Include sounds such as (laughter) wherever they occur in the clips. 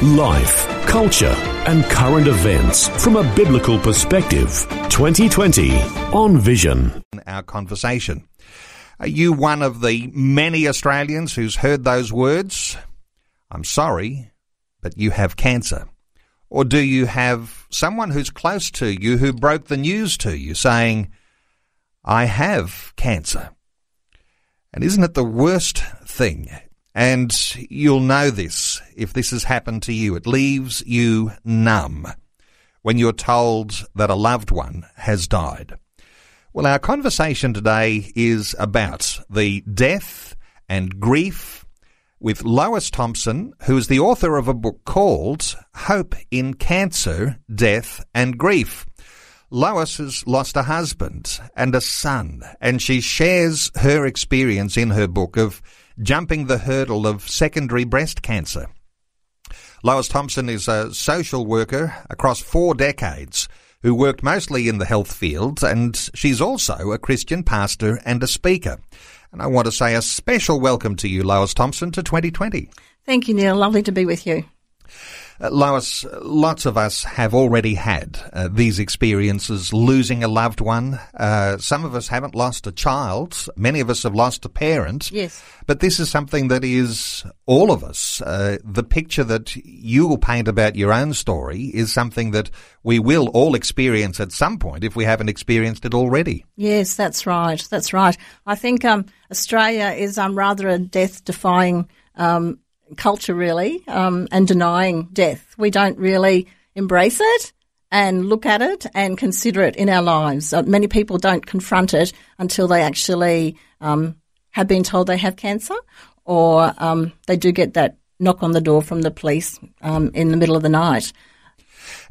Life, culture, and current events from a biblical perspective. 2020 on Vision. Our conversation. Are you one of the many Australians who's heard those words? I'm sorry, but you have cancer. Or do you have someone who's close to you who broke the news to you saying, I have cancer? And isn't it the worst thing? And you'll know this if this has happened to you. It leaves you numb when you're told that a loved one has died. Well, our conversation today is about the death and grief with Lois Thompson, who is the author of a book called Hope in Cancer, Death and Grief. Lois has lost a husband and a son, and she shares her experience in her book of jumping the hurdle of secondary breast cancer. Lois Thompson is a social worker across four decades who worked mostly in the health field, and she's also a Christian pastor and a speaker. And I want to say a special welcome to you, Lois Thompson, to 2020. Thank you, Neil. Lovely to be with you. Uh, Lois, lots of us have already had uh, these experiences losing a loved one. Uh, some of us haven't lost a child. Many of us have lost a parent. Yes. But this is something that is all of us. Uh, the picture that you will paint about your own story is something that we will all experience at some point if we haven't experienced it already. Yes, that's right. That's right. I think um, Australia is um, rather a death-defying um, culture, really, um, and denying death. We don't really embrace it and look at it and consider it in our lives. Uh, many people don't confront it until they actually um, have been told they have cancer, or um, they do get that knock on the door from the police um, in the middle of the night.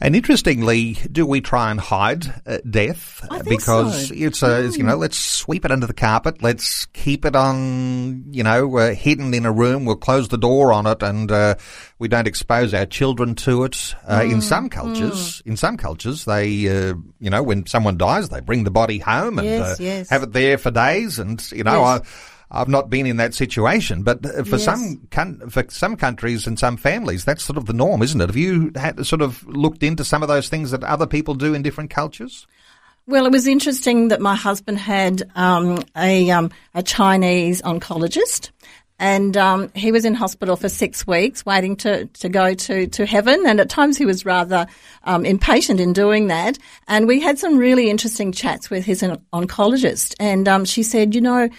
And interestingly, do we try and hide uh, death? Because so. it's, uh, it's, you know, let's sweep it under the carpet. Let's keep it on, you know, uh, hidden in a room. We'll close the door on it and, uh, we don't expose our children to it. Uh, Mm, in some cultures, in some cultures, they, uh, you know, when someone dies, they bring the body home and Yes, uh, yes. have it there for days. And, you know, Yes. I, I've not been in that situation, but uh, for Yes. some for some countries and some families, that's sort of the norm, isn't it? Have you had sort of looked into some of those things that other people do in different cultures? Well, it was interesting that my husband had um, a um, a Chinese oncologist, and um, he was in hospital for six weeks, waiting to, to go to, to heaven. And at times he was rather um, impatient in doing that. And we had some really interesting chats with his oncologist, and um, she said, you know,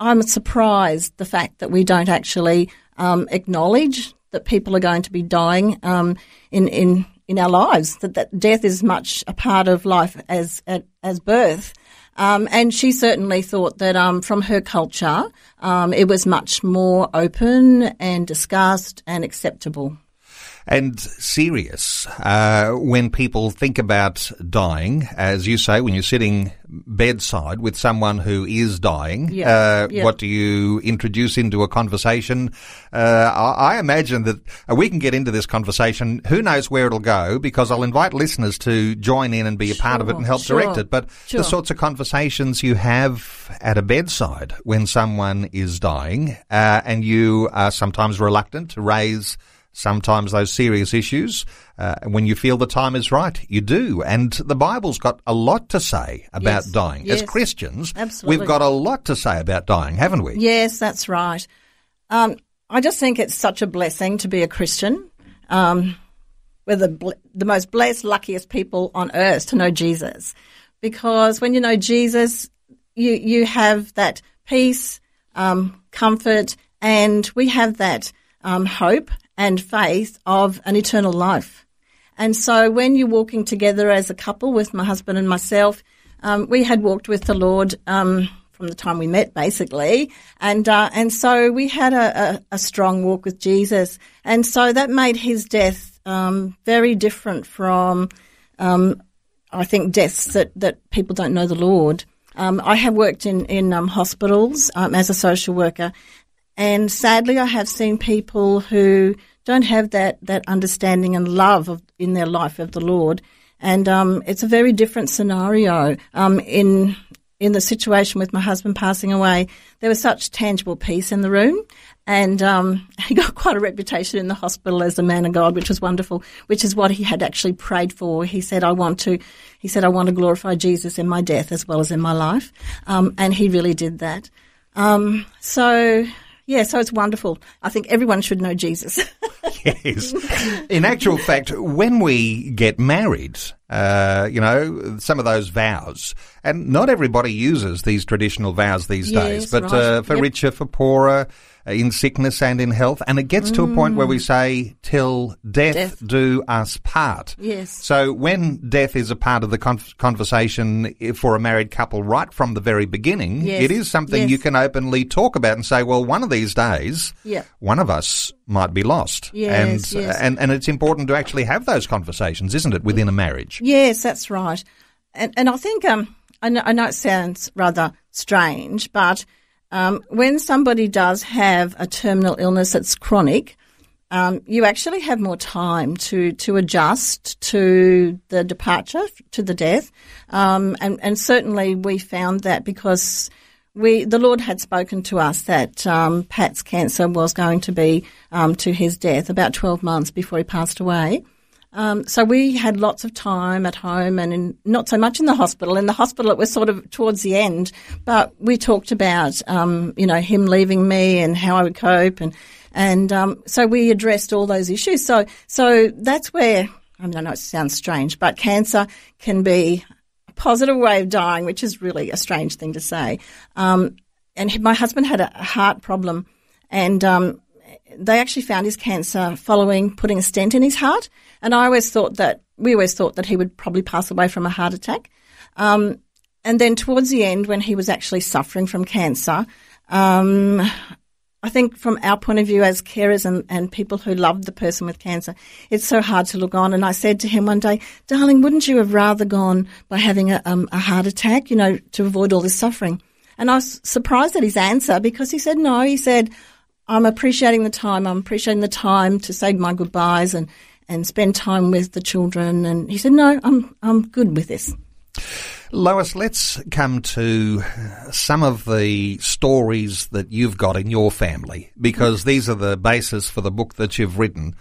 I'm surprised the fact that we don't actually um, acknowledge that people are going to be dying um, in in in our lives. That that death is much a part of life as as birth. Um, and she certainly thought that um, from her culture, um, it was much more open and discussed and acceptable. And serious uh, when people think about dying. As you say, when you're sitting bedside with someone who is dying, Yeah, uh, yeah. what do you introduce into a conversation? Uh, I, I imagine that uh, we can get into this conversation. Who knows where it'll go? Because I'll invite listeners to join in and be a part of it and help sure, direct it. But sure. the sorts of conversations you have at a bedside when someone is dying, uh, and you are sometimes reluctant to raise sometimes those serious issues. Uh, when you feel the time is right, you do. And the Bible's got a lot to say about Yes, dying. As Christians, absolutely. we've got a lot to say about dying, haven't we? Yes, that's right. Um, I just think it's such a blessing to be a Christian. Um, we're the bl- the most blessed, luckiest people on earth to know Jesus, because when you know Jesus, you you have that peace, um, comfort, and we have that um, hope and faith of an eternal life. And so when you're walking together as a couple with my husband and myself, um, we had walked with the Lord um, from the time we met, basically, and uh, and so we had a, a, a strong walk with Jesus, and so that made his death um, very different from um, I think deaths that, that people don't know the Lord. Um, I have worked in in um, hospitals as a social worker, and sadly, I have seen people who don't have that that understanding and love of, in their life of the Lord, and um, it's a very different scenario. Um, in in the situation with my husband passing away, there was such tangible peace in the room, and um, (laughs) he got quite a reputation in the hospital as a man of God, which was wonderful. Which is what he had actually prayed for. He said, "I want to," he said, "I want to glorify Jesus in my death as well as in my life," um, and he really did that. Um, so yeah, so it's wonderful. I think everyone should know Jesus. (laughs) yes. In actual fact, when we get married, uh, you know, some of those vows, and not everybody uses these traditional vows these Yes, days, but right. uh, for Yep. richer, for poorer, in sickness and in health. And it gets to a point where we say, till death, Mm. Death. do us part. Yes. So when death is a part of the con- conversation for a married couple right from the very beginning, Yes. it is something Yes. you can openly talk about and say, well, one of these days, Yeah. one of us might be lost. Yes, and, yes. and and it's important to actually have those conversations, isn't it, within a marriage? Yes, that's right. And and I think um I know, I know it sounds rather strange, but um, when somebody does have a terminal illness that's chronic, um, you actually have more time to to adjust to the departure, to the death, um, and and certainly we found that because. We, the Lord had spoken to us that um, Pat's cancer was going to be um, to his death about 12 months before he passed away. Um, so we had lots of time at home and in, not so much in the hospital. In the hospital, it was sort of towards the end, but we talked about, um, you know, him leaving me and how I would cope. And, and, um, so we addressed all those issues. So, so that's where, I mean, I know it sounds strange, but cancer can be a positive way of dying, which is really a strange thing to say. Um, and my husband had a heart problem and, um, they actually found his cancer following putting a stent in his heart. And I always thought that we always thought that he would probably pass away from a heart attack. Um, and then towards the end, when he was actually suffering from cancer, um, I think from our point of view as carers and, and people who love the person with cancer, it's so hard to look on. And I said to him one day, darling, wouldn't you have rather gone by having a, um, a heart attack, you know, to avoid all this suffering? And I was surprised at his answer because he said, no, he said, I'm appreciating the time. I'm appreciating the time to say my goodbyes and, and spend time with the children. And he said, no, I'm, I'm good with this. Lois, let's come to some of the stories that you've got in your family because mm. these are the basis for the book that you've written.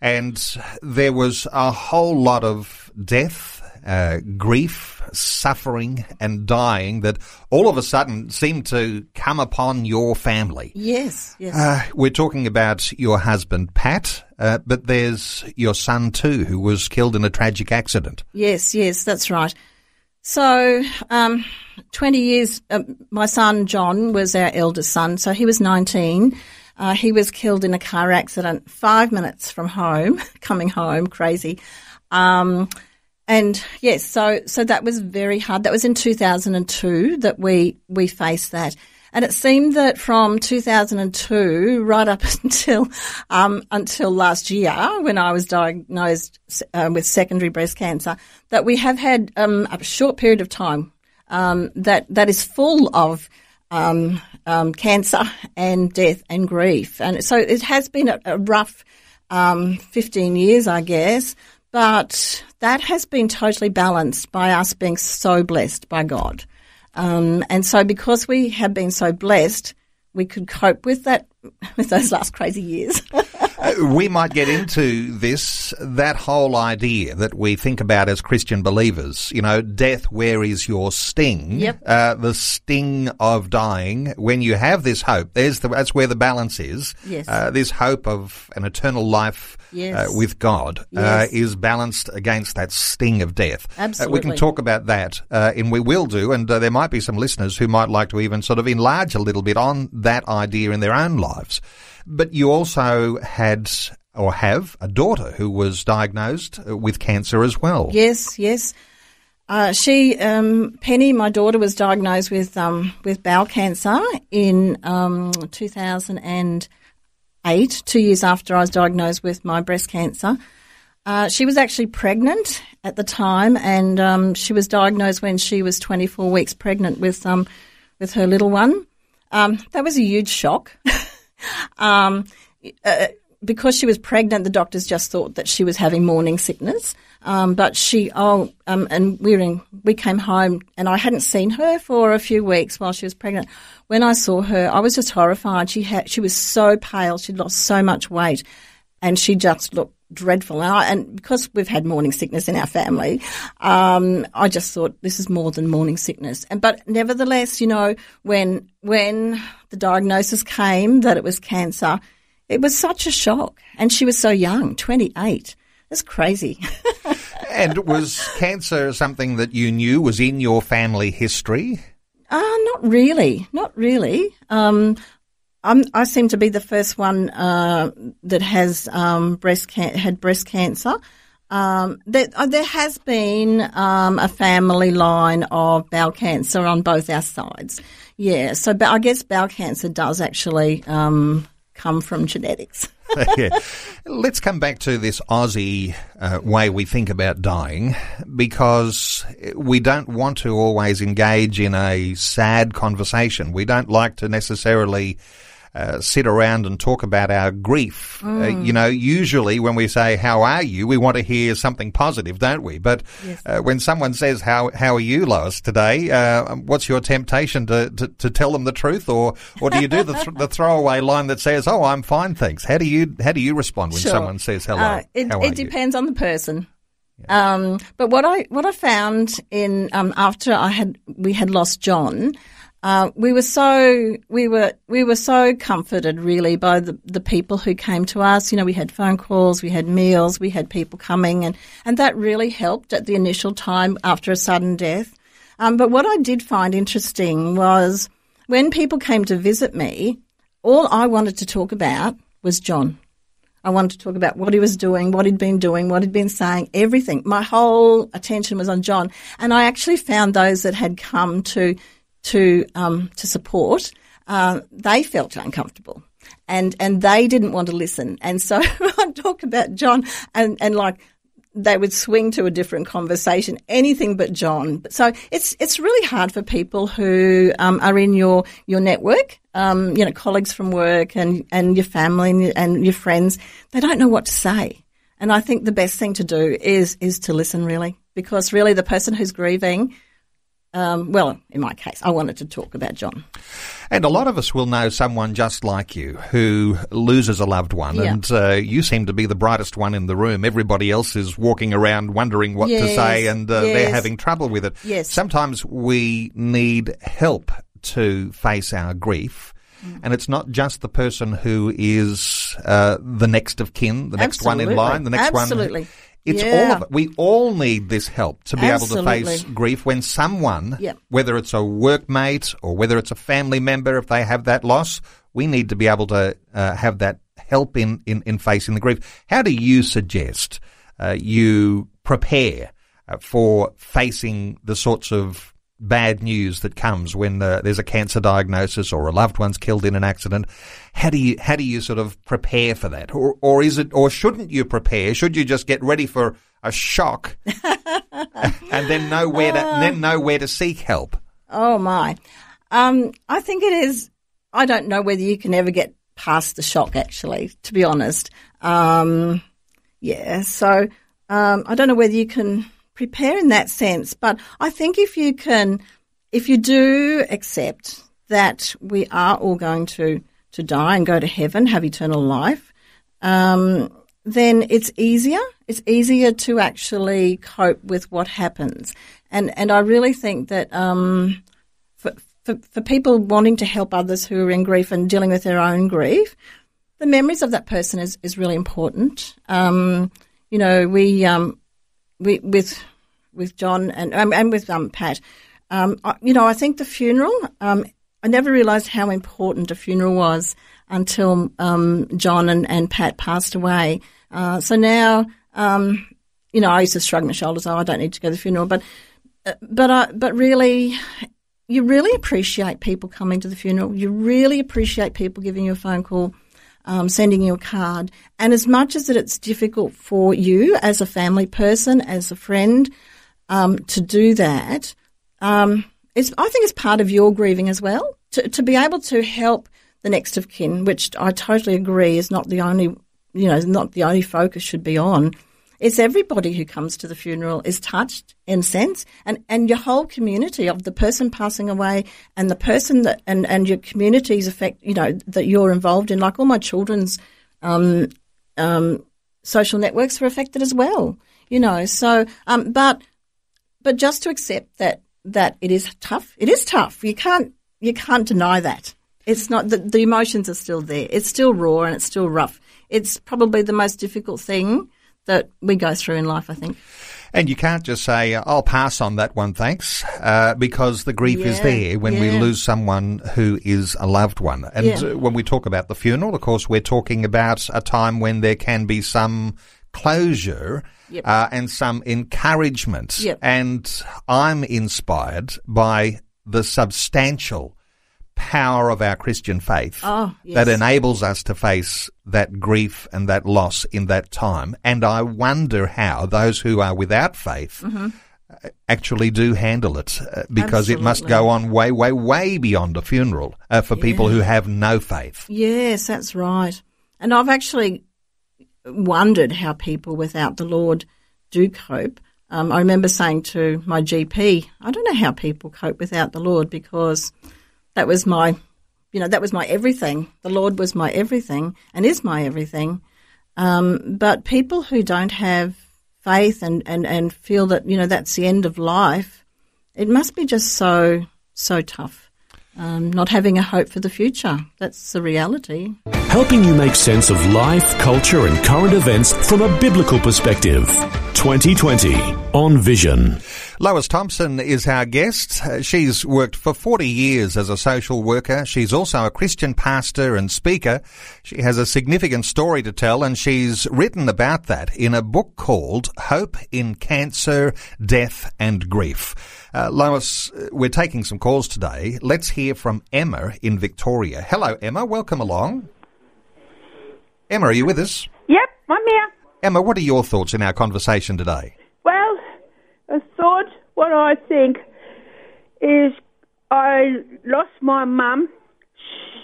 And there was a whole lot of death, uh, grief, suffering, and dying that all of a sudden seemed to come upon your family. Yes, yes. Uh, we're talking about your husband, Pat, uh, but there's your son too, who was killed in a tragic accident. Yes, yes, that's right. So, um, 20 years, uh, my son John was our eldest son, so he was 19. Uh, he was killed in a car accident five minutes from home, (laughs) coming home, crazy. Um, and yes, so, so that was very hard. That was in 2002 that we, we faced that. And it seemed that from 2002 right up (laughs) until um, until last year, when I was diagnosed uh, with secondary breast cancer, that we have had um, a short period of time um, that that is full of um, um, cancer and death and grief, and so it has been a, a rough um, 15 years, I guess. But that has been totally balanced by us being so blessed by God. Um, and so because we have been so blessed, we could cope with that, (laughs) with those last crazy years. (laughs) Uh, we might get into this, that whole idea that we think about as Christian believers. You know, death, where is your sting? Yep. Uh, the sting of dying. When you have this hope, there's the, that's where the balance is. Yes. Uh, this hope of an eternal life Yes. uh, with God uh, Yes. is balanced against that sting of death. Uh, we can talk about that, uh, and we will do, and uh, there might be some listeners who might like to even sort of enlarge a little bit on that idea in their own lives. But you also had or have a daughter who was diagnosed uh, with cancer as well. yes, yes. Uh, she, um, Penny, my daughter, was diagnosed with um, with bowel cancer in um, 2008, two years after I was diagnosed with my breast cancer. Uh, she was actually pregnant at the time, and um, she was diagnosed when she was 24 weeks pregnant with um, with her little one. Um, that was a huge shock. (laughs) (laughs) um, uh, because she was pregnant, the doctors just thought that she was having morning sickness. Um, but she, oh, um, and we were in, we came home and I hadn't seen her for a few weeks while she was pregnant. When I saw her, I was just horrified. She had, she was so pale. She'd lost so much weight and she just looked dreadful. And, I, and because we've had morning sickness in our family, um, I just thought this is more than morning sickness. And but nevertheless, you know, when when the diagnosis came that it was cancer, it was such a shock. And she was so young, 28. That's crazy. (laughs) and was cancer something that you knew was in your family history? Uh, not really. Not really. Um, i seem to be the first one uh, that has um, breast can- had breast cancer. Um, there, uh, there, has been um, a family line of bowel cancer on both our sides. Yeah, so I guess bowel cancer does actually um, come from genetics. (laughs) (laughs) yeah. Let's come back to this Aussie uh, way we think about dying because we don't want to always engage in a sad conversation. We don't like to necessarily uh, sit around and talk about our grief. Uh, mm. Uh, you know, usually when we say, how are you? We want to hear something positive, don't we? But yes. uh, when someone says, how, how are you, Lois, today? Uh, what's your temptation to, to, to, tell them the truth or, or do you do the, th- the throwaway line that says, oh, I'm fine, thanks? How do you, how do you respond when sure. someone says hello? It, it depends on the person. Yeah. Um, but what I what I found in um, after I had we had lost John, uh, we were so we were we were so comforted really by the, the people who came to us. You know, we had phone calls, we had meals, we had people coming, and and that really helped at the initial time after a sudden death. Um, but what I did find interesting was when people came to visit me, all I wanted to talk about was John. I wanted to talk about what he was doing, what he'd been doing, what he'd been saying, everything. My whole attention was on John. And I actually found those that had come to to um, to support, uh, they felt uncomfortable. And and they didn't want to listen. And so (laughs) I talk about John and, and like they would swing to a different conversation, anything but John. So it's it's really hard for people who um, are in your your network, um, you know, colleagues from work and and your family and, and your friends. They don't know what to say, and I think the best thing to do is is to listen really, because really the person who's grieving um, well, in my case, I wanted to talk about John. And a lot of us will know someone just like you who loses a loved one, yeah. and uh, you seem to be the brightest one in the room. Everybody else is walking around wondering what yes. to say, and uh, yes. they're having trouble with it. Yes. Sometimes we need help to face our grief. Mm. And it's not just the person who is uh, the next of kin, the next Absolutely. one in line, the next one. Absolutely. one. It's yeah. all of it. We all need this help to be Absolutely. able to face grief when someone, yep. whether it's a workmate or whether it's a family member, if they have that loss, we need to be able to uh, have that help in, in, in facing the grief. How do you suggest uh, you prepare uh, for facing the sorts of bad news that comes when uh, there's a cancer diagnosis or a loved one's killed in an accident. How do you how do you sort of prepare for that, or or is it or shouldn't you prepare? Should you just get ready for a shock (laughs) and then know where to uh, then know where to seek help? Oh my, um, I think it is. I don't know whether you can ever get past the shock. Actually, to be honest, um, yeah. So um, I don't know whether you can prepare in that sense. But I think if you can, if you do accept that we are all going to, to die and go to heaven, have eternal life, um, then it's easier. It's easier to actually cope with what happens. And, and I really think that, um, for, for, for people wanting to help others who are in grief and dealing with their own grief, the memories of that person is, is really important. Um, you know, we, um, with with John and um, and with um, Pat. Um, I, you know, I think the funeral. Um, I never realised how important a funeral was until um, John and, and Pat passed away. Uh, so now, um, you know, I used to shrug my shoulders. Oh, I don't need to go to the funeral, but uh, but I, but really, you really appreciate people coming to the funeral. You really appreciate people giving you a phone call. Um, sending you a card. And as much as that it's difficult for you as a family person, as a friend, um, to do that, um, I think it's part of your grieving as well. To, to be able to help the next of kin, which I totally agree is not the only, you know, not the only focus should be on. It's everybody who comes to the funeral is touched in a sense, and, and your whole community of the person passing away and the person that and, and your community's effect, you know, that you're involved in. Like all my children's um, um, social networks were affected as well, you know. So, um, but but just to accept that that it is tough. It is tough. You can't you can't deny that. It's not the, the emotions are still there. It's still raw and it's still rough. It's probably the most difficult thing that we go through in life, I think. And you can't just say, I'll pass on that one, thanks, uh, because the grief Yeah, is there when we lose someone who is a loved one. And Yeah. uh, when we talk about the funeral, of course, we're talking about a time when there can be some closure Yep. uh, and some encouragement. Yep. And I'm inspired by the substantial power of our Christian faith Oh, yes. that enables us to face that grief and that loss in that time. And I wonder how those who are without faith Mm-hmm. uh, actually do handle it uh, because it must go on way, way, way beyond a funeral uh, for people who have no faith. Yes, that's right. And I've actually wondered how people without the Lord do cope. Um, I remember saying to my GP, I don't know how people cope without the Lord because that was my, you know, that was my everything. The Lord was my everything and is my everything. Um, but people who don't have faith and, and, and feel that, you know, that's the end of life, it must be just so, so tough. Um, not having a hope for the future. That's the reality. Helping you make sense of life, culture, and current events from a biblical perspective. 2020 on Vision. Lois Thompson is our guest. Uh, She's worked for 40 years as a social worker. She's also a Christian pastor and speaker. She has a significant story to tell and she's written about that in a book called Hope in Cancer, Death and Grief. Uh, Lois, uh, we're taking some calls today. Let's hear from Emma in Victoria. Hello, Emma. Welcome along. Emma, are you with us? Yep, I'm here. Emma, what are your thoughts in our conversation today? I thought what I think is I lost my mum.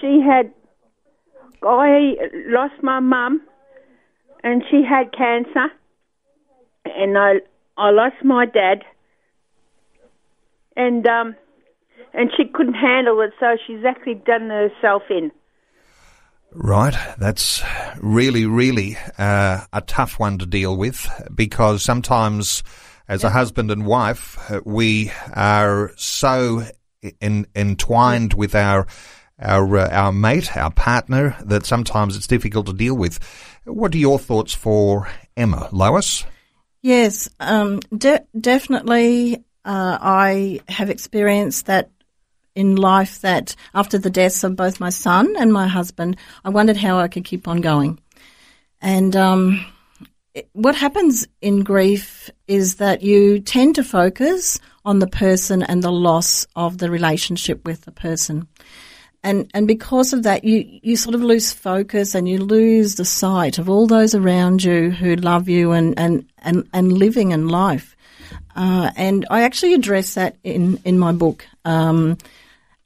She had, I lost my mum, and she had cancer, and I I lost my dad, and um, and she couldn't handle it, so she's actually done herself in. Right, that's really, really uh, a tough one to deal with because sometimes, as a husband and wife, uh, we are so en- entwined with our our uh, our mate, our partner, that sometimes it's difficult to deal with. What are your thoughts for Emma, Lois? Yes, um, de- definitely. Uh, I have experienced that in life that after the deaths of both my son and my husband, I wondered how I could keep on going. And um, what happens in grief is that you tend to focus on the person and the loss of the relationship with the person. And, and because of that, you, you sort of lose focus and you lose the sight of all those around you who love you and, and, and, and living in life. Uh, and I actually address that in, in my book. Um,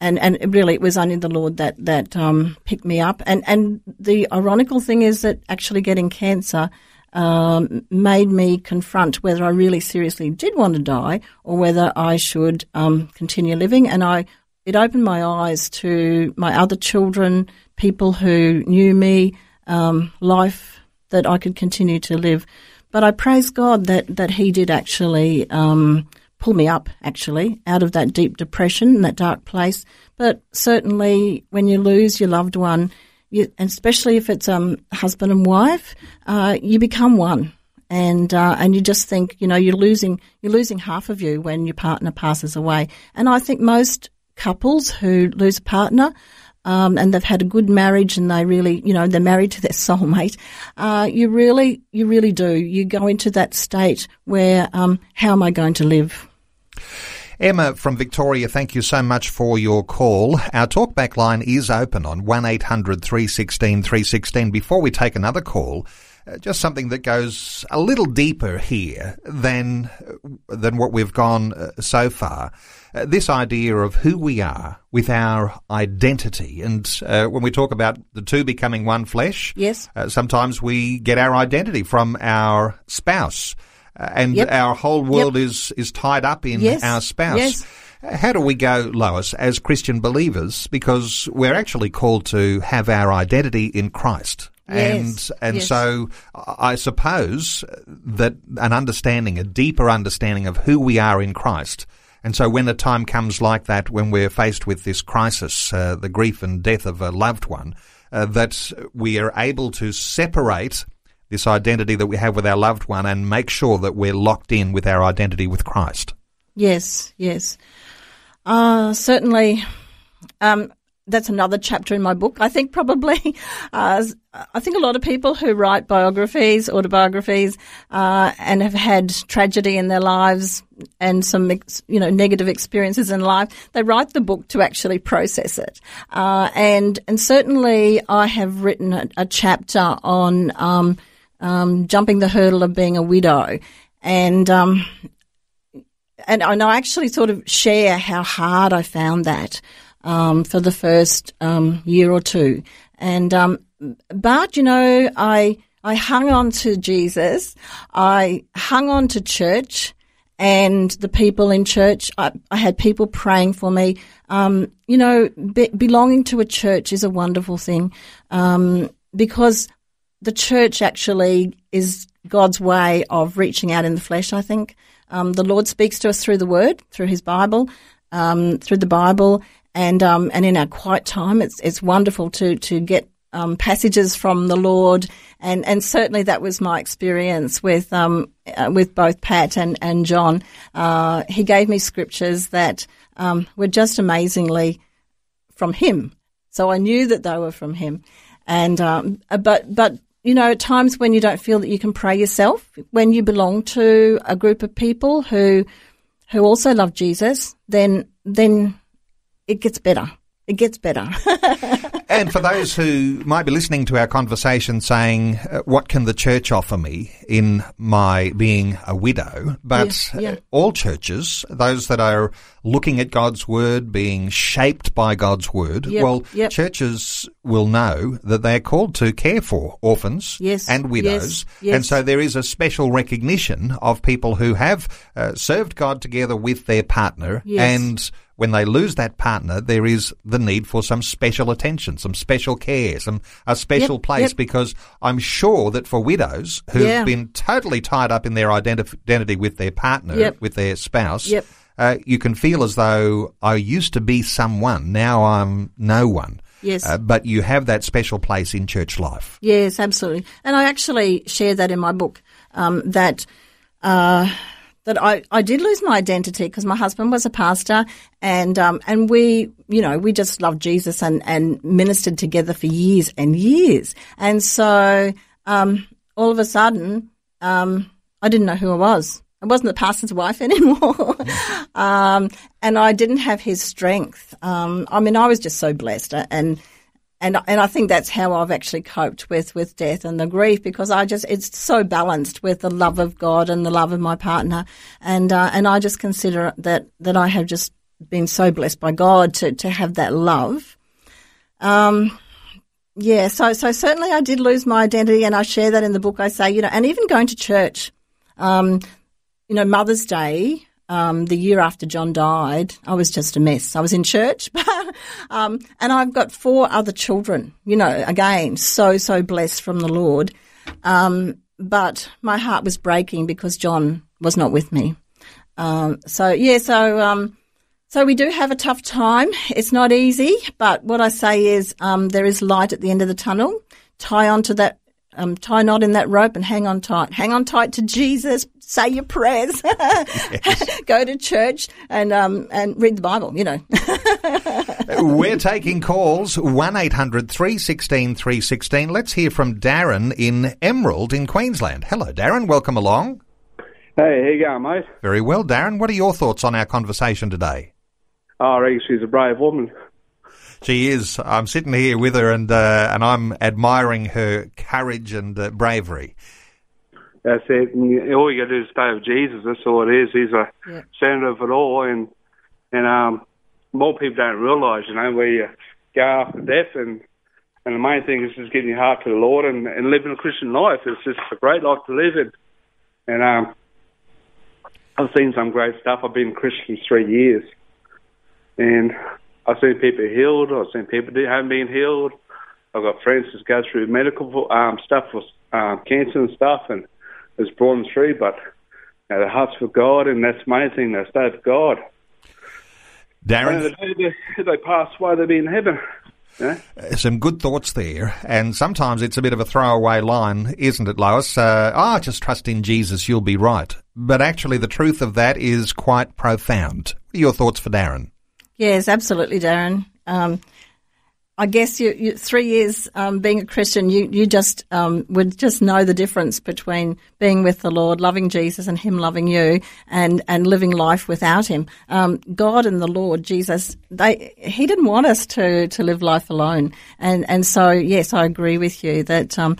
and, and really it was only the Lord that, that, um, picked me up. And, and the ironical thing is that actually getting cancer, um, made me confront whether I really seriously did want to die or whether I should, um, continue living. And I, it opened my eyes to my other children, people who knew me, um, life that I could continue to live. But I praise God that, that He did actually um, pull me up, actually, out of that deep depression that dark place. But certainly, when you lose your loved one, you, and especially if it's um, husband and wife, uh, you become one. And uh, and you just think, you know, you're losing you're losing half of you when your partner passes away. And I think most couples who lose a partner um, and they've had a good marriage and they really, you know, they're married to their (laughs) soulmate, uh, you really, you really do. You go into that state where, um, how am I going to live? Emma from Victoria, thank you so much for your call. Our talkback line is open on 1800 316 316. Before we take another call, uh, just something that goes a little deeper here than than what we've gone uh, so far. Uh, this idea of who we are with our identity, and uh, when we talk about the two becoming one flesh, Yes. uh, sometimes we get our identity from our spouse, uh, and Yep. our whole world is is tied up in Yes. our spouse. Yes. How do we go, Lois, as Christian believers? Because we're actually called to have our identity in Christ. Yes, And and yes. so I suppose that an understanding, a deeper understanding of who we are in Christ. And so when a time comes like that, when we're faced with this crisis, uh, the grief and death of a loved one, uh, that we are able to separate this identity that we have with our loved one and make sure that we're locked in with our identity with Christ. Yes, yes. Uh, certainly, um, that's another chapter in my book. I think probably, (laughs) uh, I think a lot of people who write biographies, autobiographies, uh, and have had tragedy in their lives and some, you know, negative experiences in life, they write the book to actually process it. Uh, and, and certainly I have written a, a chapter on, um, um, jumping the hurdle of being a widow. And, um, and, and I actually sort of share how hard I found that um, for the first um, year or two. And um, but you know, I I hung on to Jesus. I hung on to church and the people in church. I, I had people praying for me. Um, you know, be, belonging to a church is a wonderful thing because the church actually is God's way of reaching out in the flesh. I think um, the Lord speaks to us through the Word, through His Bible, um, through the Bible, and um, and in our quiet time, it's it's wonderful to to get um, passages from the Lord, and and certainly that was my experience with um uh, with both Pat and and John. Uh, he gave me scriptures that um, were just amazingly from him, so I knew that they were from him, and um, uh, but but you know, at times when you don't feel that you can pray yourself, when you belong to a group of people who who also love Jesus, then then it gets better. It gets better. (laughs) And for those who might be listening to our conversation saying, uh, what can the church offer me in my being a widow? But Yeah, yeah. uh, all churches, those that are looking at God's word, being shaped by God's word, Yep, well, yep. churches will know that they are called to care for orphans Yes, and widows. yes, yes. And so there is a special recognition of people who have uh, served God together with their partner and when they lose that partner, there is the need for some special attention, some special care, some a special Yep, place. yep. Because I'm sure that for widows who've Yeah. been totally tied up in their identif- identity with their partner, Yep. with their spouse, uh, you can feel as though I used to be someone, now I'm no one. Yes. Uh, but you have that special place in church life. Yes, absolutely. And I actually share that in my book um, that uh, that I, I did lose my identity because my husband was a pastor and um, and we you know we just loved Jesus and and ministered together for years and years and so um, all of a sudden um, I didn't know who I was. I wasn't the pastor's (laughs) wife anymore. (laughs) um, and I didn't have his strength. Um, I mean, I was just so blessed and and and I think that's how I've actually coped with with death and the grief because I just it's so balanced with the love of God and the love of my partner, and uh, and I just consider that that I have just been so blessed by God to to have that love. Um, yeah, so so certainly I did lose my identity, and I share that in the book. I say, you know, and even going to church, um, you know, Mother's Day, um, the year after John died, I was just a mess. I was in church, (laughs) um, and I've got four other children. You know, again, so so blessed from the Lord. Um, but my heart was breaking because John was not with me. Um, so yeah, so um, so we do have a tough time. It's not easy, but what I say is um, there is light at the end of the tunnel. Tie onto that, um, tie knot in that rope and hang on tight. Hang on tight to Jesus. Say your prayers. (laughs) Go to church and um, and read the Bible. You know. (laughs) We're taking calls 1 800 316 316. Let's hear from Darren in Emerald in Queensland. Hello, Darren. Welcome along. Hey, how you going, mate? Very well, Darren. What are your thoughts on our conversation today? Oh, I reckon she's a brave woman. She is. I'm sitting here with her, and uh, and I'm admiring her courage and uh, bravery. That's it. And you- all you got to do is stay with Jesus. That's all it is. He's a Yeah. center of it all, and and um, more people don't realise, you know, where you go after death, and and the main thing is just getting your heart to the Lord and, and living a Christian life. It's just a great life to live in, and um, I've seen some great stuff. I've been a Christian three years, and I've seen people healed. I've seen people that haven't been healed. I've got friends that go through medical um, stuff for um, cancer and stuff, and it's brought them through. But you know, their hearts for God, and that's the main thing. They stay for God. Darren, the day they, they pass away, they'll be in heaven. Yeah? some good thoughts there, and sometimes it's a bit of a throwaway line, isn't it, Lois? Uh, oh, just trust in Jesus, you'll be right. But actually, the truth of that is quite profound. What are your thoughts for Darren? Yes, absolutely, Darren. Um, I guess you, you three years um, being a Christian, you you just um, would just know the difference between being with the Lord, loving Jesus, and Him loving you, and and living life without Him. Um, God and the Lord Jesus, they He didn't want us to to live life alone, and and so yes, I agree with you that um,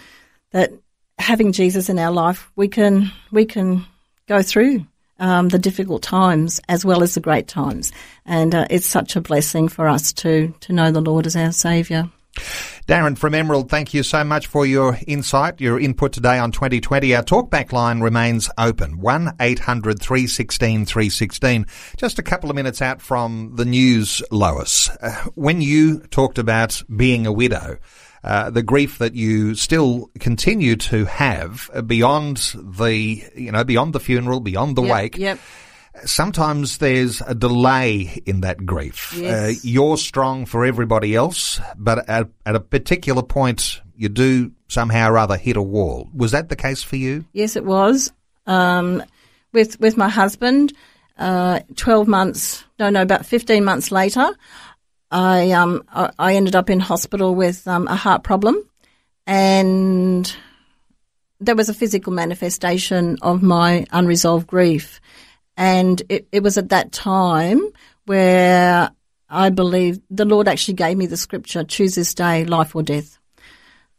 that having Jesus in our life, we can we can go through um, the difficult times as well as the great times. And uh, it's such a blessing for us to, to know the Lord as our Saviour. Darren from Emerald, thank you so much for your insight, your input today on 2020. Our talkback line remains open. 1 800 316 316. Just a couple of minutes out from the news, Lois. Uh, when you talked about being a widow, uh, the grief that you still continue to have uh, beyond the, you know, beyond the funeral, beyond the Yep, wake Yep. sometimes there's a delay in that grief. Yes. Uh, you're strong for everybody else, but at, at a particular point, you do somehow or other hit a wall. Was that the case for you? Yes, it was. Um, with with my husband, uh, twelve months, no, no, about fifteen months later, I um I, ended up in hospital with um, a heart problem, and there was a physical manifestation of my unresolved grief, and it, it was at that time where I believe the Lord actually gave me the scripture: "Choose this day, life or death."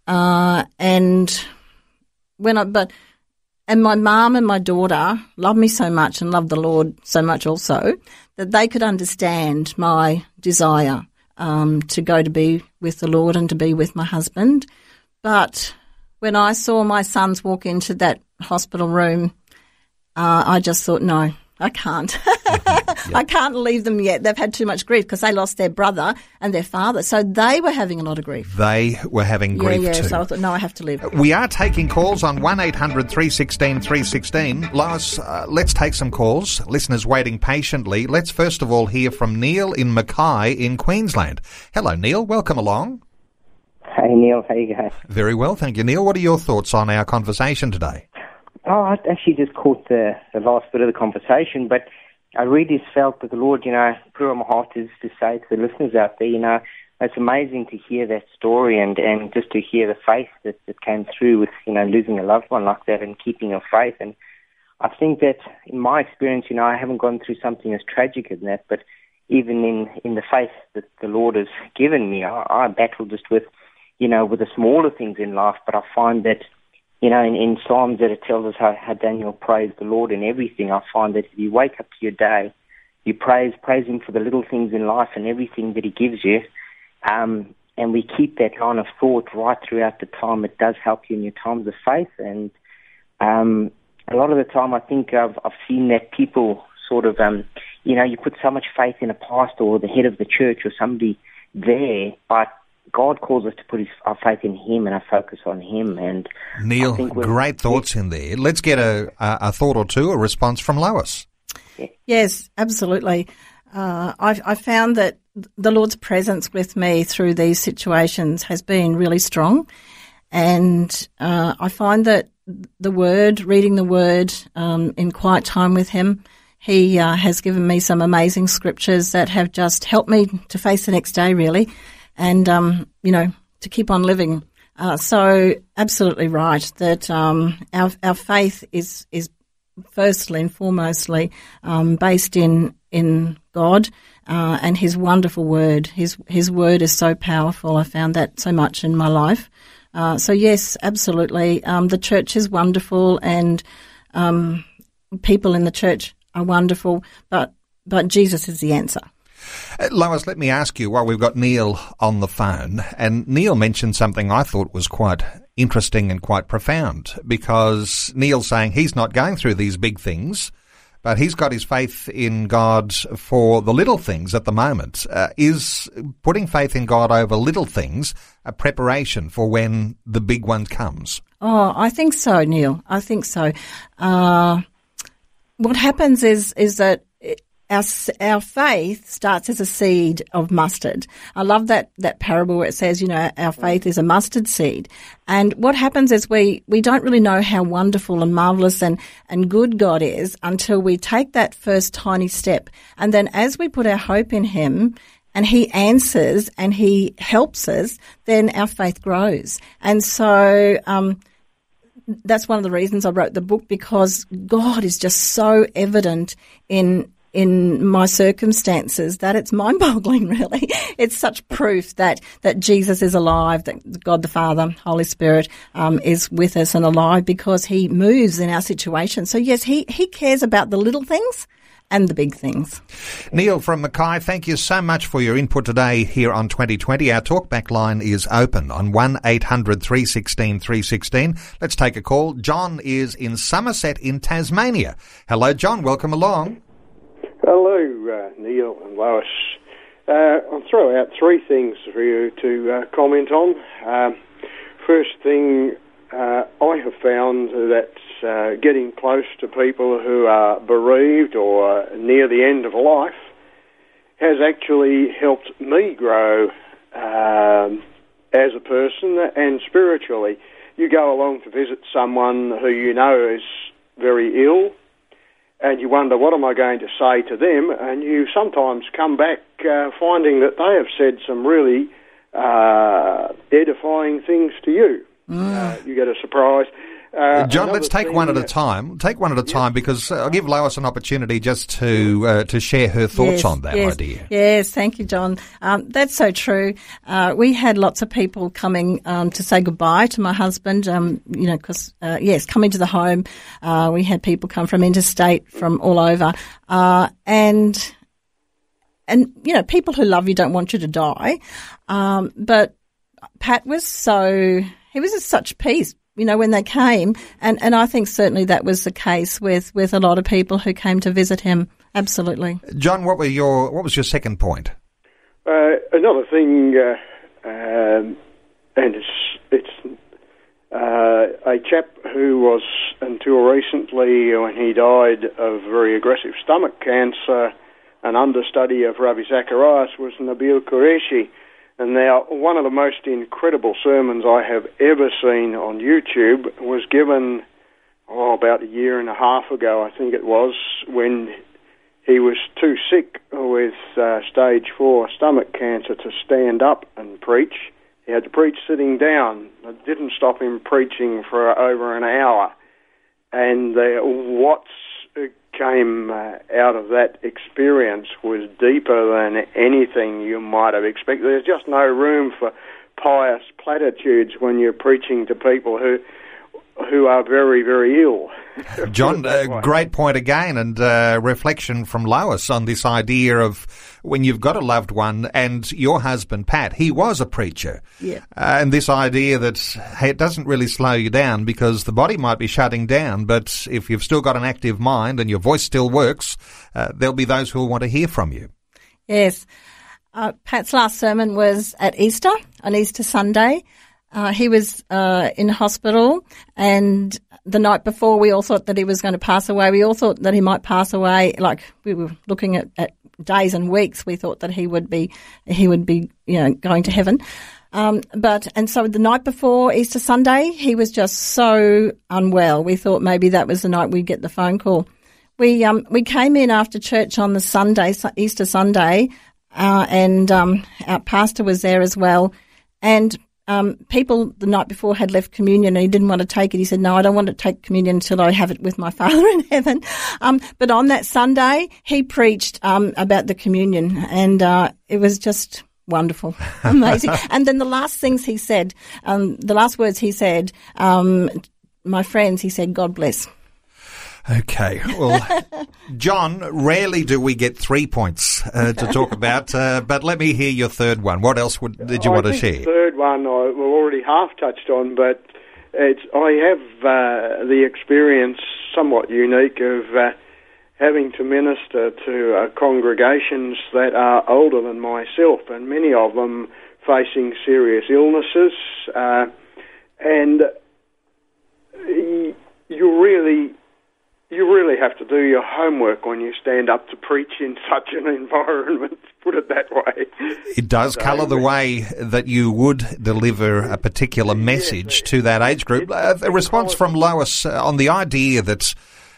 Uh, and when I, but, and my mum and my daughter love me so much and love the Lord so much also that they could understand my desire um, to go to be with the Lord and to be with my husband. But when I saw my sons walk into that hospital room, uh, I just thought, no, I can't. (laughs) I can't leave them yet. They've had too much grief because they lost their brother and their father. So they were having a lot of grief. They were having grief yeah, yeah. too. So I thought, no, I have to leave. we are taking calls on 1 800 316 316. Lois, uh, let's take some calls. Listeners waiting patiently. Let's first of all hear from Neil in Mackay in Queensland. Hello, Neil. Welcome along. Hey Neil, how you going? Very well, thank you, Neil. What are your thoughts on our conversation today? Oh, I actually just caught the, the last bit of the conversation, but I really felt that the Lord, you know, put on my heart is to say to the listeners out there, you know, it's amazing to hear that story and, and just to hear the faith that, that came through with, you know, losing a loved one like that and keeping your faith. And I think that in my experience, you know, I haven't gone through something as tragic as that, but even in, in the faith that the Lord has given me, I, I battle just with, you know, with the smaller things in life, but I find that you know, in, in Psalms that it tells us how, how Daniel praised the Lord in everything. I find that if you wake up to your day, you praise praise Him for the little things in life and everything that He gives you, um, and we keep that line of thought right throughout the time. It does help you in your times of faith, and um, a lot of the time, I think I've I've seen that people sort of, um, you know, you put so much faith in a pastor or the head of the church or somebody there, but God calls us to put his, our faith in Him and our focus on Him. And Neil, I think we're- great thoughts in there. Let's get a, a, a thought or two, a response from Lois. Yes, absolutely. Uh, I've, I found that the Lord's presence with me through these situations has been really strong. And uh, I find that the Word, reading the Word um, in quiet time with Him, He uh, has given me some amazing scriptures that have just helped me to face the next day, really, and, um, you know, to keep on living. Uh, so, absolutely right that um, our, our faith is, is firstly and foremostly um, based in in God uh, and His wonderful Word. His His Word is so powerful. I found that so much in my life. Uh, so yes, absolutely. Um, the church is wonderful, and um, people in the church are wonderful, but but Jesus is the answer. Uh, Lois, let me ask you while we've got Neil on the phone, and Neil mentioned something I thought was quite interesting and quite profound because Neil's saying he's not going through these big things, but he's got his faith in God for the little things at the moment. Uh, is putting faith in God over little things a preparation for when the big one comes? Oh, I think so, Neil. I think so. Uh, what happens is is that our, our faith starts as a seed of mustard. I love that, that parable where it says, you know, our faith is a mustard seed. And what happens is we, we don't really know how wonderful and marvelous and, and good God is until we take that first tiny step. And then as we put our hope in Him, and he answers and he helps us, then our faith grows. And so, um, that's one of the reasons I wrote the book because God is just so evident in in my circumstances that it's mind boggling, (laughs) really. It's such proof that, that Jesus is alive, that God the Father, Holy Spirit, um, is with us and alive because he moves in our situation. So, yes, he, he cares about the little things and the big things. Neil from Mackay, thank you so much for your input today here on 2020. Our talkback line is open on 1 800 316 316. Let's take a call. John is in Somerset in Tasmania. Hello, John. Welcome along. Hello, uh, Neil and Lois. Uh, I'll throw out three things for you to uh, comment on. Um, first thing, uh, I have found that uh, getting close to people who are bereaved or near the end of life has actually helped me grow um, as a person and spiritually. You go along to visit someone who you know is very ill and you wonder, what am I going to say to them? And you sometimes come back uh, finding that they have said some really uh, edifying things to you. Mm. Uh, you get a surprise. Uh, John, let's take one at a time. Take one at a time because uh, I'll give Lois an opportunity just to uh, to share her thoughts yes, on that yes, idea. Yes, thank you, John. Um, that's so true. Uh, we had lots of people coming um, to say goodbye to my husband. Um, you know, because uh, yes, coming to the home, uh, we had people come from interstate, from all over, and and you know, people who love you don't want you to die. Um, but Pat was so he was at such peace you know, when they came. And, and I think certainly that was the case with, with a lot of people who came to visit him. Absolutely. John, what were your, what was your second point? Uh, another thing, uh, um, and it's, it's uh, a chap who was, until recently, when he died of very aggressive stomach cancer, an understudy of Ravi Zacharias was Nabeel Qureshi and now, one of the most incredible sermons I have ever seen on YouTube was given, oh, about a year and a half ago, I think it was, when he was too sick with uh, stage four stomach cancer to stand up and preach. He had to preach sitting down. It didn't stop him preaching for over an hour. And uh, what's came uh, out of that experience was deeper than anything you might have expected. There's just no room for pious platitudes when you're preaching to people who who are very, very ill. (laughs) John, uh, great point again, and uh, reflection from Lois on this idea of when you've got a loved one and your husband, Pat, he was a preacher. Yeah. Uh, and this idea that hey, it doesn't really slow you down because the body might be shutting down, but if you've still got an active mind and your voice still works, uh, there'll be those who will want to hear from you. Yes. Uh, Pat's last sermon was at Easter, on Easter Sunday. Uh, he was uh, in hospital, and the night before, we all thought that he was going to pass away. We all thought that he might pass away. Like we were looking at, at days and weeks, we thought that he would be he would be you know going to heaven. Um, but and so the night before Easter Sunday, he was just so unwell. We thought maybe that was the night we'd get the phone call. We um, we came in after church on the Sunday, Easter Sunday, uh, and um, our pastor was there as well. And um, people the night before had left communion and he didn't want to take it. He said, "No, I don't want to take communion until I have it with my (laughs) Father in heaven." Um, but on that Sunday, he preached um, about the communion, and uh, it was just wonderful, (laughs) amazing. and then the last things he said, um, the last words he said, um, my friends, he said, "God bless." Okay. Well, (laughs) John, rarely do we get three points uh, to (laughs) talk about, uh, but let me hear your third one. What else would, did you I want to think share? The third one I we've already half touched on, but it's I have uh, the experience, somewhat unique, of uh, having to minister to uh, congregations that are older than myself, and many of them facing serious illnesses, uh, and you really you really have to do your homework when you stand up to preach in such an (laughs) environment. Put it that way. It does colour the way that you would deliver a particular message to that age group. Uh, a response from Lois uh, on the idea that,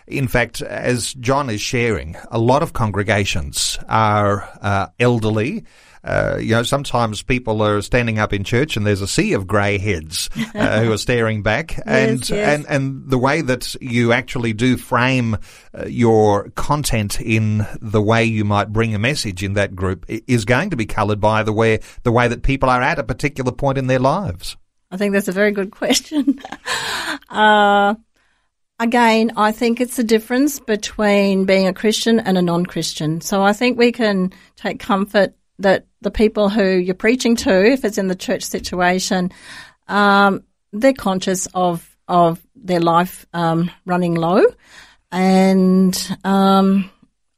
in fact, as John is sharing, a lot of congregations are uh, elderly. Uh, you know, sometimes people are standing up in church and there's a sea of grey heads (laughs) uh, who are staring back, and yes. and and the way that you actually do frame uh, your content in the way you might bring a message in that group is going to be coloured by the way the way that people are at a particular point in their lives. I think that's a very good question. (laughs) uh, again, I think it's the difference between being a Christian and a non-Christian. So I think we can take comfort that the people who you're preaching to, if it's in the church situation, um, they're conscious of of their life um, running low, and um,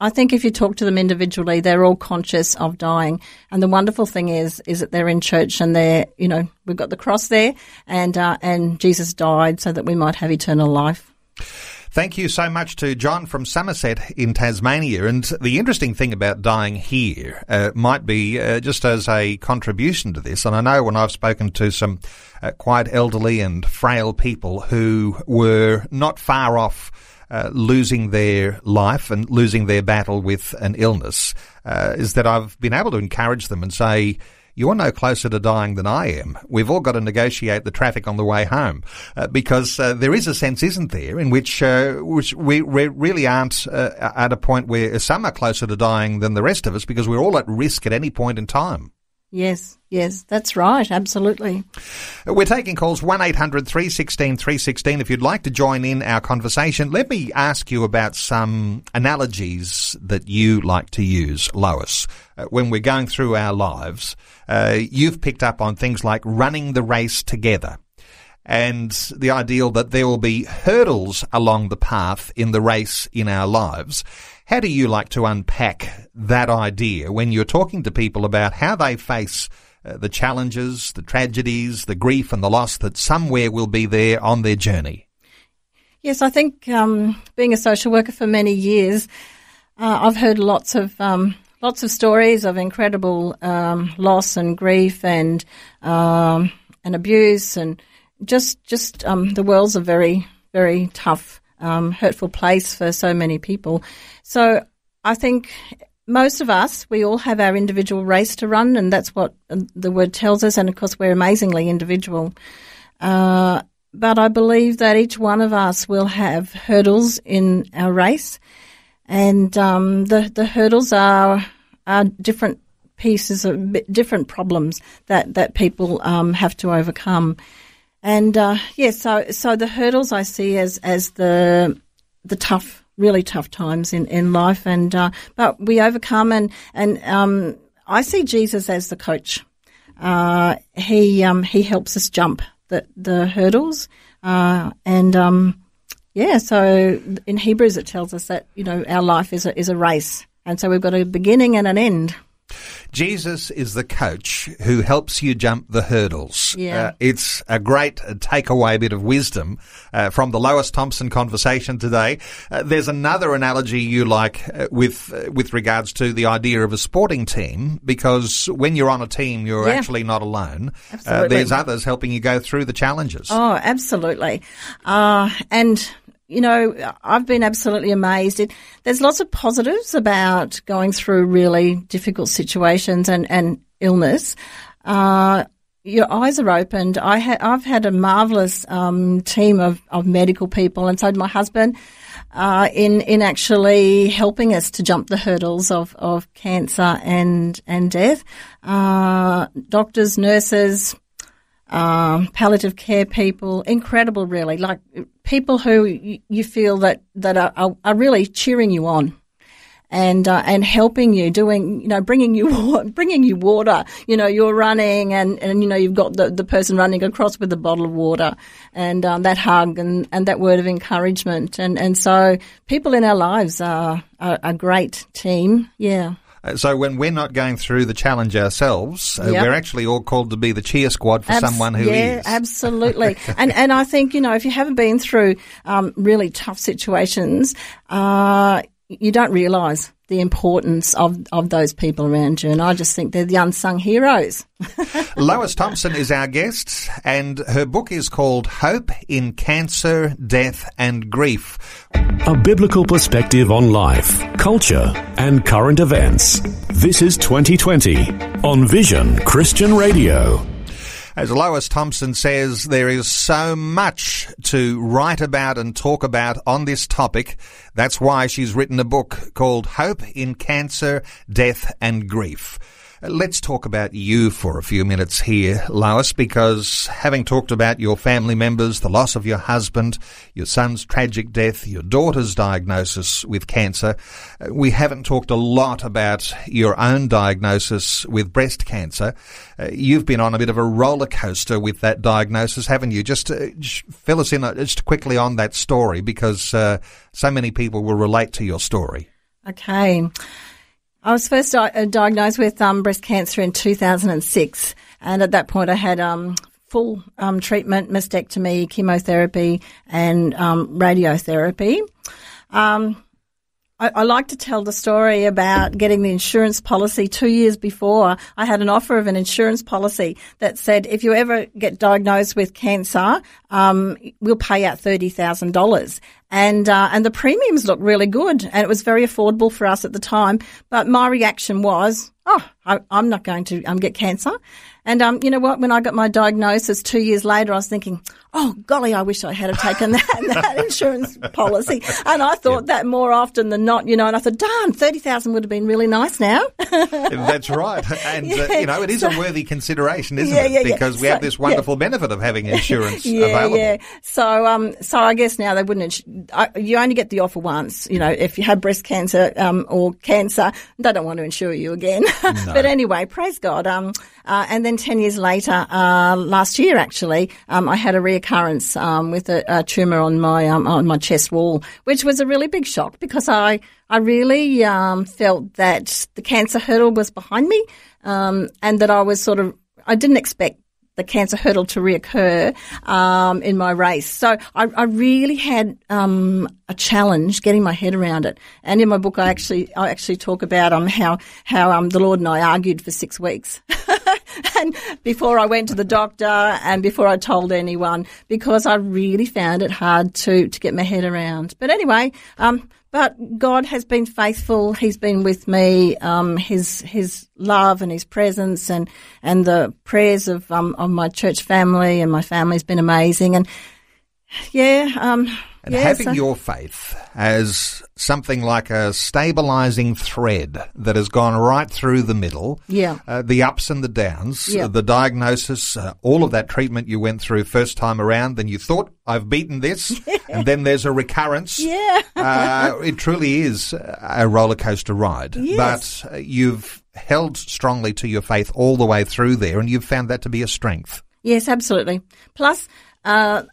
I think if you talk to them individually, they're all conscious of dying. And the wonderful thing is, is that they're in church and they're, you know, we've got the cross there, and uh, and Jesus died so that we might have eternal life. Thank you so much to John from Somerset in Tasmania. And the interesting thing about dying here uh, might be uh, just as a contribution to this. And I know when I've spoken to some uh, quite elderly and frail people who were not far off uh, losing their life and losing their battle with an illness, uh, is that I've been able to encourage them and say, you're no closer to dying than I am. We've all got to negotiate the traffic on the way home uh, because uh, there is a sense, isn't there, in which uh, which we, we really aren't uh, at a point where some are closer to dying than the rest of us because we're all at risk at any point in time. Yes, yes, that's right, absolutely. We're taking calls 1 800 316 316. If you'd like to join in our conversation, let me ask you about some analogies that you like to use, Lois. Uh, when we're going through our lives, uh, you've picked up on things like running the race together and the ideal that there will be hurdles along the path in the race in our lives. How do you like to unpack that idea when you're talking to people about how they face uh, the challenges, the tragedies, the grief and the loss that somewhere will be there on their journey? Yes, I think um, being a social worker for many years, uh, I've heard lots of um, lots of stories of incredible um, loss and grief and um, and abuse and just just um, the world's a very very tough, um, hurtful place for so many people. So I think most of us, we all have our individual race to run, and that's what uh, the word tells us. And of course, we're amazingly individual. Uh, but I believe that each one of us will have hurdles in our race, and um, the the hurdles are are different pieces of different problems that that people um, have to overcome. And uh, yeah, so so the hurdles I see as as the the tough, really tough times in in life, and uh, but we overcome, and and um, I see Jesus as the coach. Uh, he um, he helps us jump the the hurdles, uh, and um, yeah. So in Hebrews it tells us that you know our life is a is a race, and so we've got a beginning and an end. Jesus is the coach who helps you jump the hurdles. Yeah. Uh, it's a great uh, takeaway bit of wisdom uh, from the Lois Thompson conversation today. Uh, there's another analogy you like uh, with uh, with regards to the idea of a sporting team because when you're on a team, you're Yeah. actually not alone. Absolutely. there's others helping you go through the challenges. Oh, absolutely. Uh, and, you know, I've been absolutely amazed. It, there's lots of positives about going through really difficult situations and, and illness. Uh, your eyes are opened. I ha- I've had a marvelous um, team of, of medical people, and so did my husband, uh, in in actually helping us to jump the hurdles of, of cancer and and death. Uh, doctors, nurses, um, palliative care people, incredible, really. Like people who you, feel that that are, are, are really cheering you on and uh, and helping you, doing you know, bringing you (laughs) bringing you water. You know, you're running, and, and you know you've got the, the person running across with a bottle of water, and um, that hug and, and that word of encouragement, and and so people in our lives are, are a great team. Yeah. Uh, So when we're not going through the challenge ourselves, uh, Yep. we're actually all called to be the cheer squad for Abs- someone who is. yeah, absolutely. (laughs) and and I think you know if you haven't been through um, really tough situations, uh, you don't realise the importance of of those people around you. And I just think they're the unsung heroes. (laughs) Lois Thompson is our guest, and her book is called Hope in Cancer, Death and Grief. A biblical perspective on life, culture, and current events. This is 2020 on Vision Christian Radio. As Lois Thompson says, there is so much to write about and talk about on this topic. That's why she's written a book called Hope in Cancer, Death and Grief. Uh, Let's talk about you for a few minutes here, Lois, because having talked about your family members, the loss of your husband, your son's tragic death, your daughter's diagnosis with cancer, uh, we haven't talked a lot about your own diagnosis with breast cancer. Uh, you've been on a bit of a roller coaster with that diagnosis, haven't you? Just uh, sh- fill us in uh, just quickly on that story because uh, so many people will relate to your story. Okay. I was first di- uh, diagnosed with um, breast cancer in 2006, and at that point I had um, full um, treatment, mastectomy, chemotherapy, and um, radiotherapy. I, I like to tell the story about getting the insurance policy two years before. I had an offer of an insurance policy that said if you ever get diagnosed with cancer, um, we'll pay out thirty thousand dollars. And uh, and the premiums looked really good, and it was very affordable for us at the time. But my reaction was, oh, I, I'm not going to um, get cancer. And um, you know what? When I got my diagnosis two years later, I was thinking, oh golly, I wish I had have taken that, (laughs) that insurance policy. And I thought that more often than not, you know. And I thought, darn, thirty thousand would have been really nice now. (laughs) That's right. And, uh, you know, it is a worthy consideration, isn't Yeah, it? yeah, yeah. Because we So- have this wonderful benefit of having insurance (laughs) yeah, available. yeah. So, um, so I guess now they wouldn't. ins- I, you only get the offer once. You know, if you have breast cancer um, or cancer, they don't want to insure you again. but anyway, praise God. Um, uh, and then ten years later, uh, last year actually, um, I had a reoccurrence um, with a, a tumor on my um, on my chest wall, which was a really big shock because I I really um, felt that the cancer hurdle was behind me, um, and that I was sort of I didn't expect the cancer hurdle to reoccur um, in my race. So I, I really had um, a challenge getting my head around it. And in my book, I actually I actually talk about um, how how um, the Lord and I argued for six weeks. (laughs) (laughs) and before I went to the doctor and before I told anyone, because I really found it hard to to get my head around. But anyway, um, but God has been faithful. He's been with me. Um, his His love and His presence and and the prayers of um, of my church family and my family's been amazing. And yeah, um, And yeah, having your faith as something like a stabilizing thread that has gone right through the middle, Yeah. uh, the ups and the downs, Yeah. uh, the diagnosis, uh, all of that treatment you went through first time around, then you thought, I've beaten this, (laughs) and then there's a recurrence. Yeah. uh, it truly is a roller coaster ride. Yes. But uh, you've held strongly to your faith all the way through there, and you've found that to be a strength. Yes, absolutely. Plus, uh,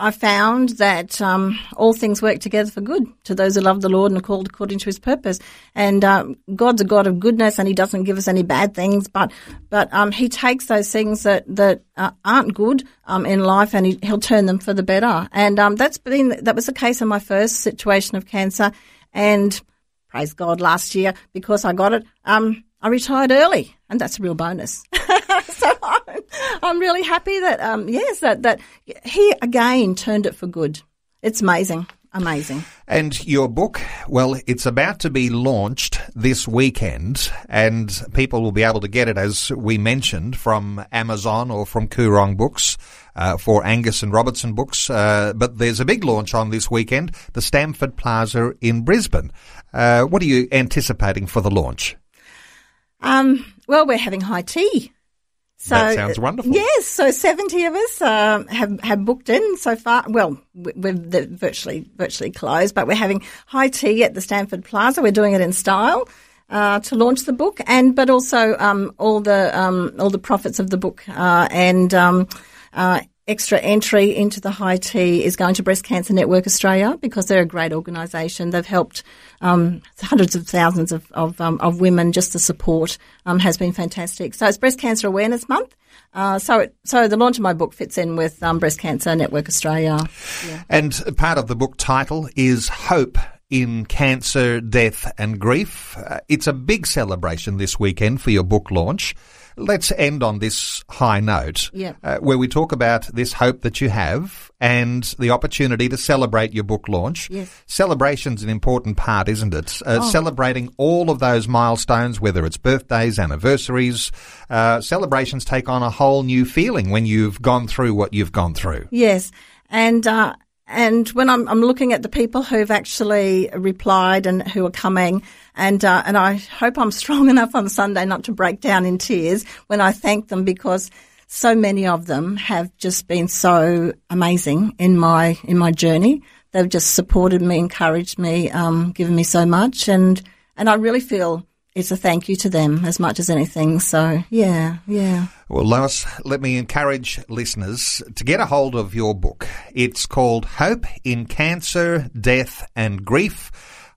I found that um, all things work together for good to those who love the Lord and are called according to His purpose. And um, God's a God of goodness, and He doesn't give us any bad things, but but um, He takes those things that that uh, aren't good um, in life, and he, He'll turn them for the better. And um, that's been that was the case in my first situation of cancer, and praise God, last year because I got it. Um, I retired early, and that's a real bonus. (laughs) I'm, really happy that um, yes, that that he again turned it for good. It's amazing. amazing. And your book, well, it's about to be launched this weekend, and people will be able to get it, as we mentioned, from Amazon or from Koorong Books. Uh, for Angus and Robertson books, uh, but there's a big launch on this weekend, the Stamford Plaza in Brisbane. Uh, what are you anticipating for the launch? Um, well, we're having high tea. So, that sounds wonderful. Yes, so seventy of us um, have have booked in so far. Well, we're virtually virtually closed, but we're having high tea at the Stamford Plaza. We're doing it in style. Uh, to launch the book, and but also um, all the um, all the profits of the book uh, and um, uh, extra entry into the high tea is going to Breast Cancer Network Australia because they're a great organisation. They've helped um, hundreds of thousands of of, um, of, women. Just the support um, has been fantastic. So it's Breast Cancer Awareness Month. Uh, so it, so the launch of my book fits in with um, Breast Cancer Network Australia. Yeah. And part of the book title is Hope in cancer, death, and grief. Uh, it's a big celebration this weekend for your book launch. Let's end on this high note, uh, where we talk about this hope that you have and the opportunity to celebrate your book launch. Yes. Celebration's an important part, isn't it? Uh, oh. Celebrating all of those milestones, whether it's birthdays, anniversaries, uh, celebrations take on a whole new feeling when you've gone through what you've gone through. Yes, and uh, and when I'm, I'm looking at the people who've actually replied and who are coming, and uh, and I hope I'm (laughs) strong enough on Sunday not to break down in tears when I thank them because so many of them have just been so amazing in my in my journey. They've just supported me, encouraged me, um, given me so much, and and I really feel it's a thank you to them as much as anything. So yeah, yeah. Well, Lois, let me encourage listeners to get a hold of your book. It's called Hope in Cancer, Death and Grief.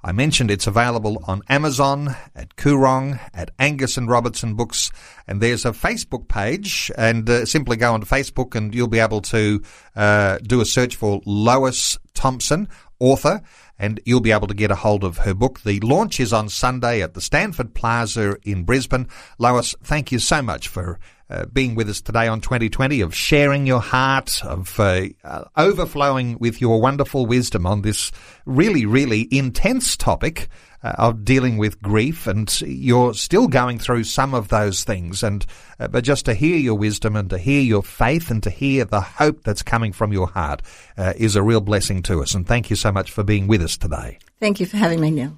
I mentioned it's available on Amazon, at Koorong, at Angus and Robertson Books, and there's a Facebook page, and uh, simply go onto Facebook and you'll be able to uh, do a search for Lois Thompson, author, and you'll be able to get a hold of her book. The launch is on Sunday at the Stamford Plaza in Brisbane. Lois, thank you so much for uh, being with us today on 2020, of sharing your heart, of uh, uh, overflowing with your wonderful wisdom on this really, really intense topic uh, of dealing with grief, and you're still going through some of those things. And uh, but just to hear your wisdom and to hear your faith and to hear the hope that's coming from your heart uh, is a real blessing to us. And thank you so much for being with us today. Thank you for having me, Neil.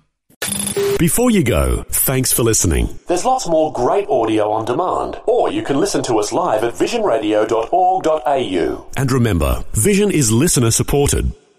Before you go, thanks for listening. There's lots more great audio on demand, or you can listen to us live at visionradio.org.au. And remember, Vision is listener supported.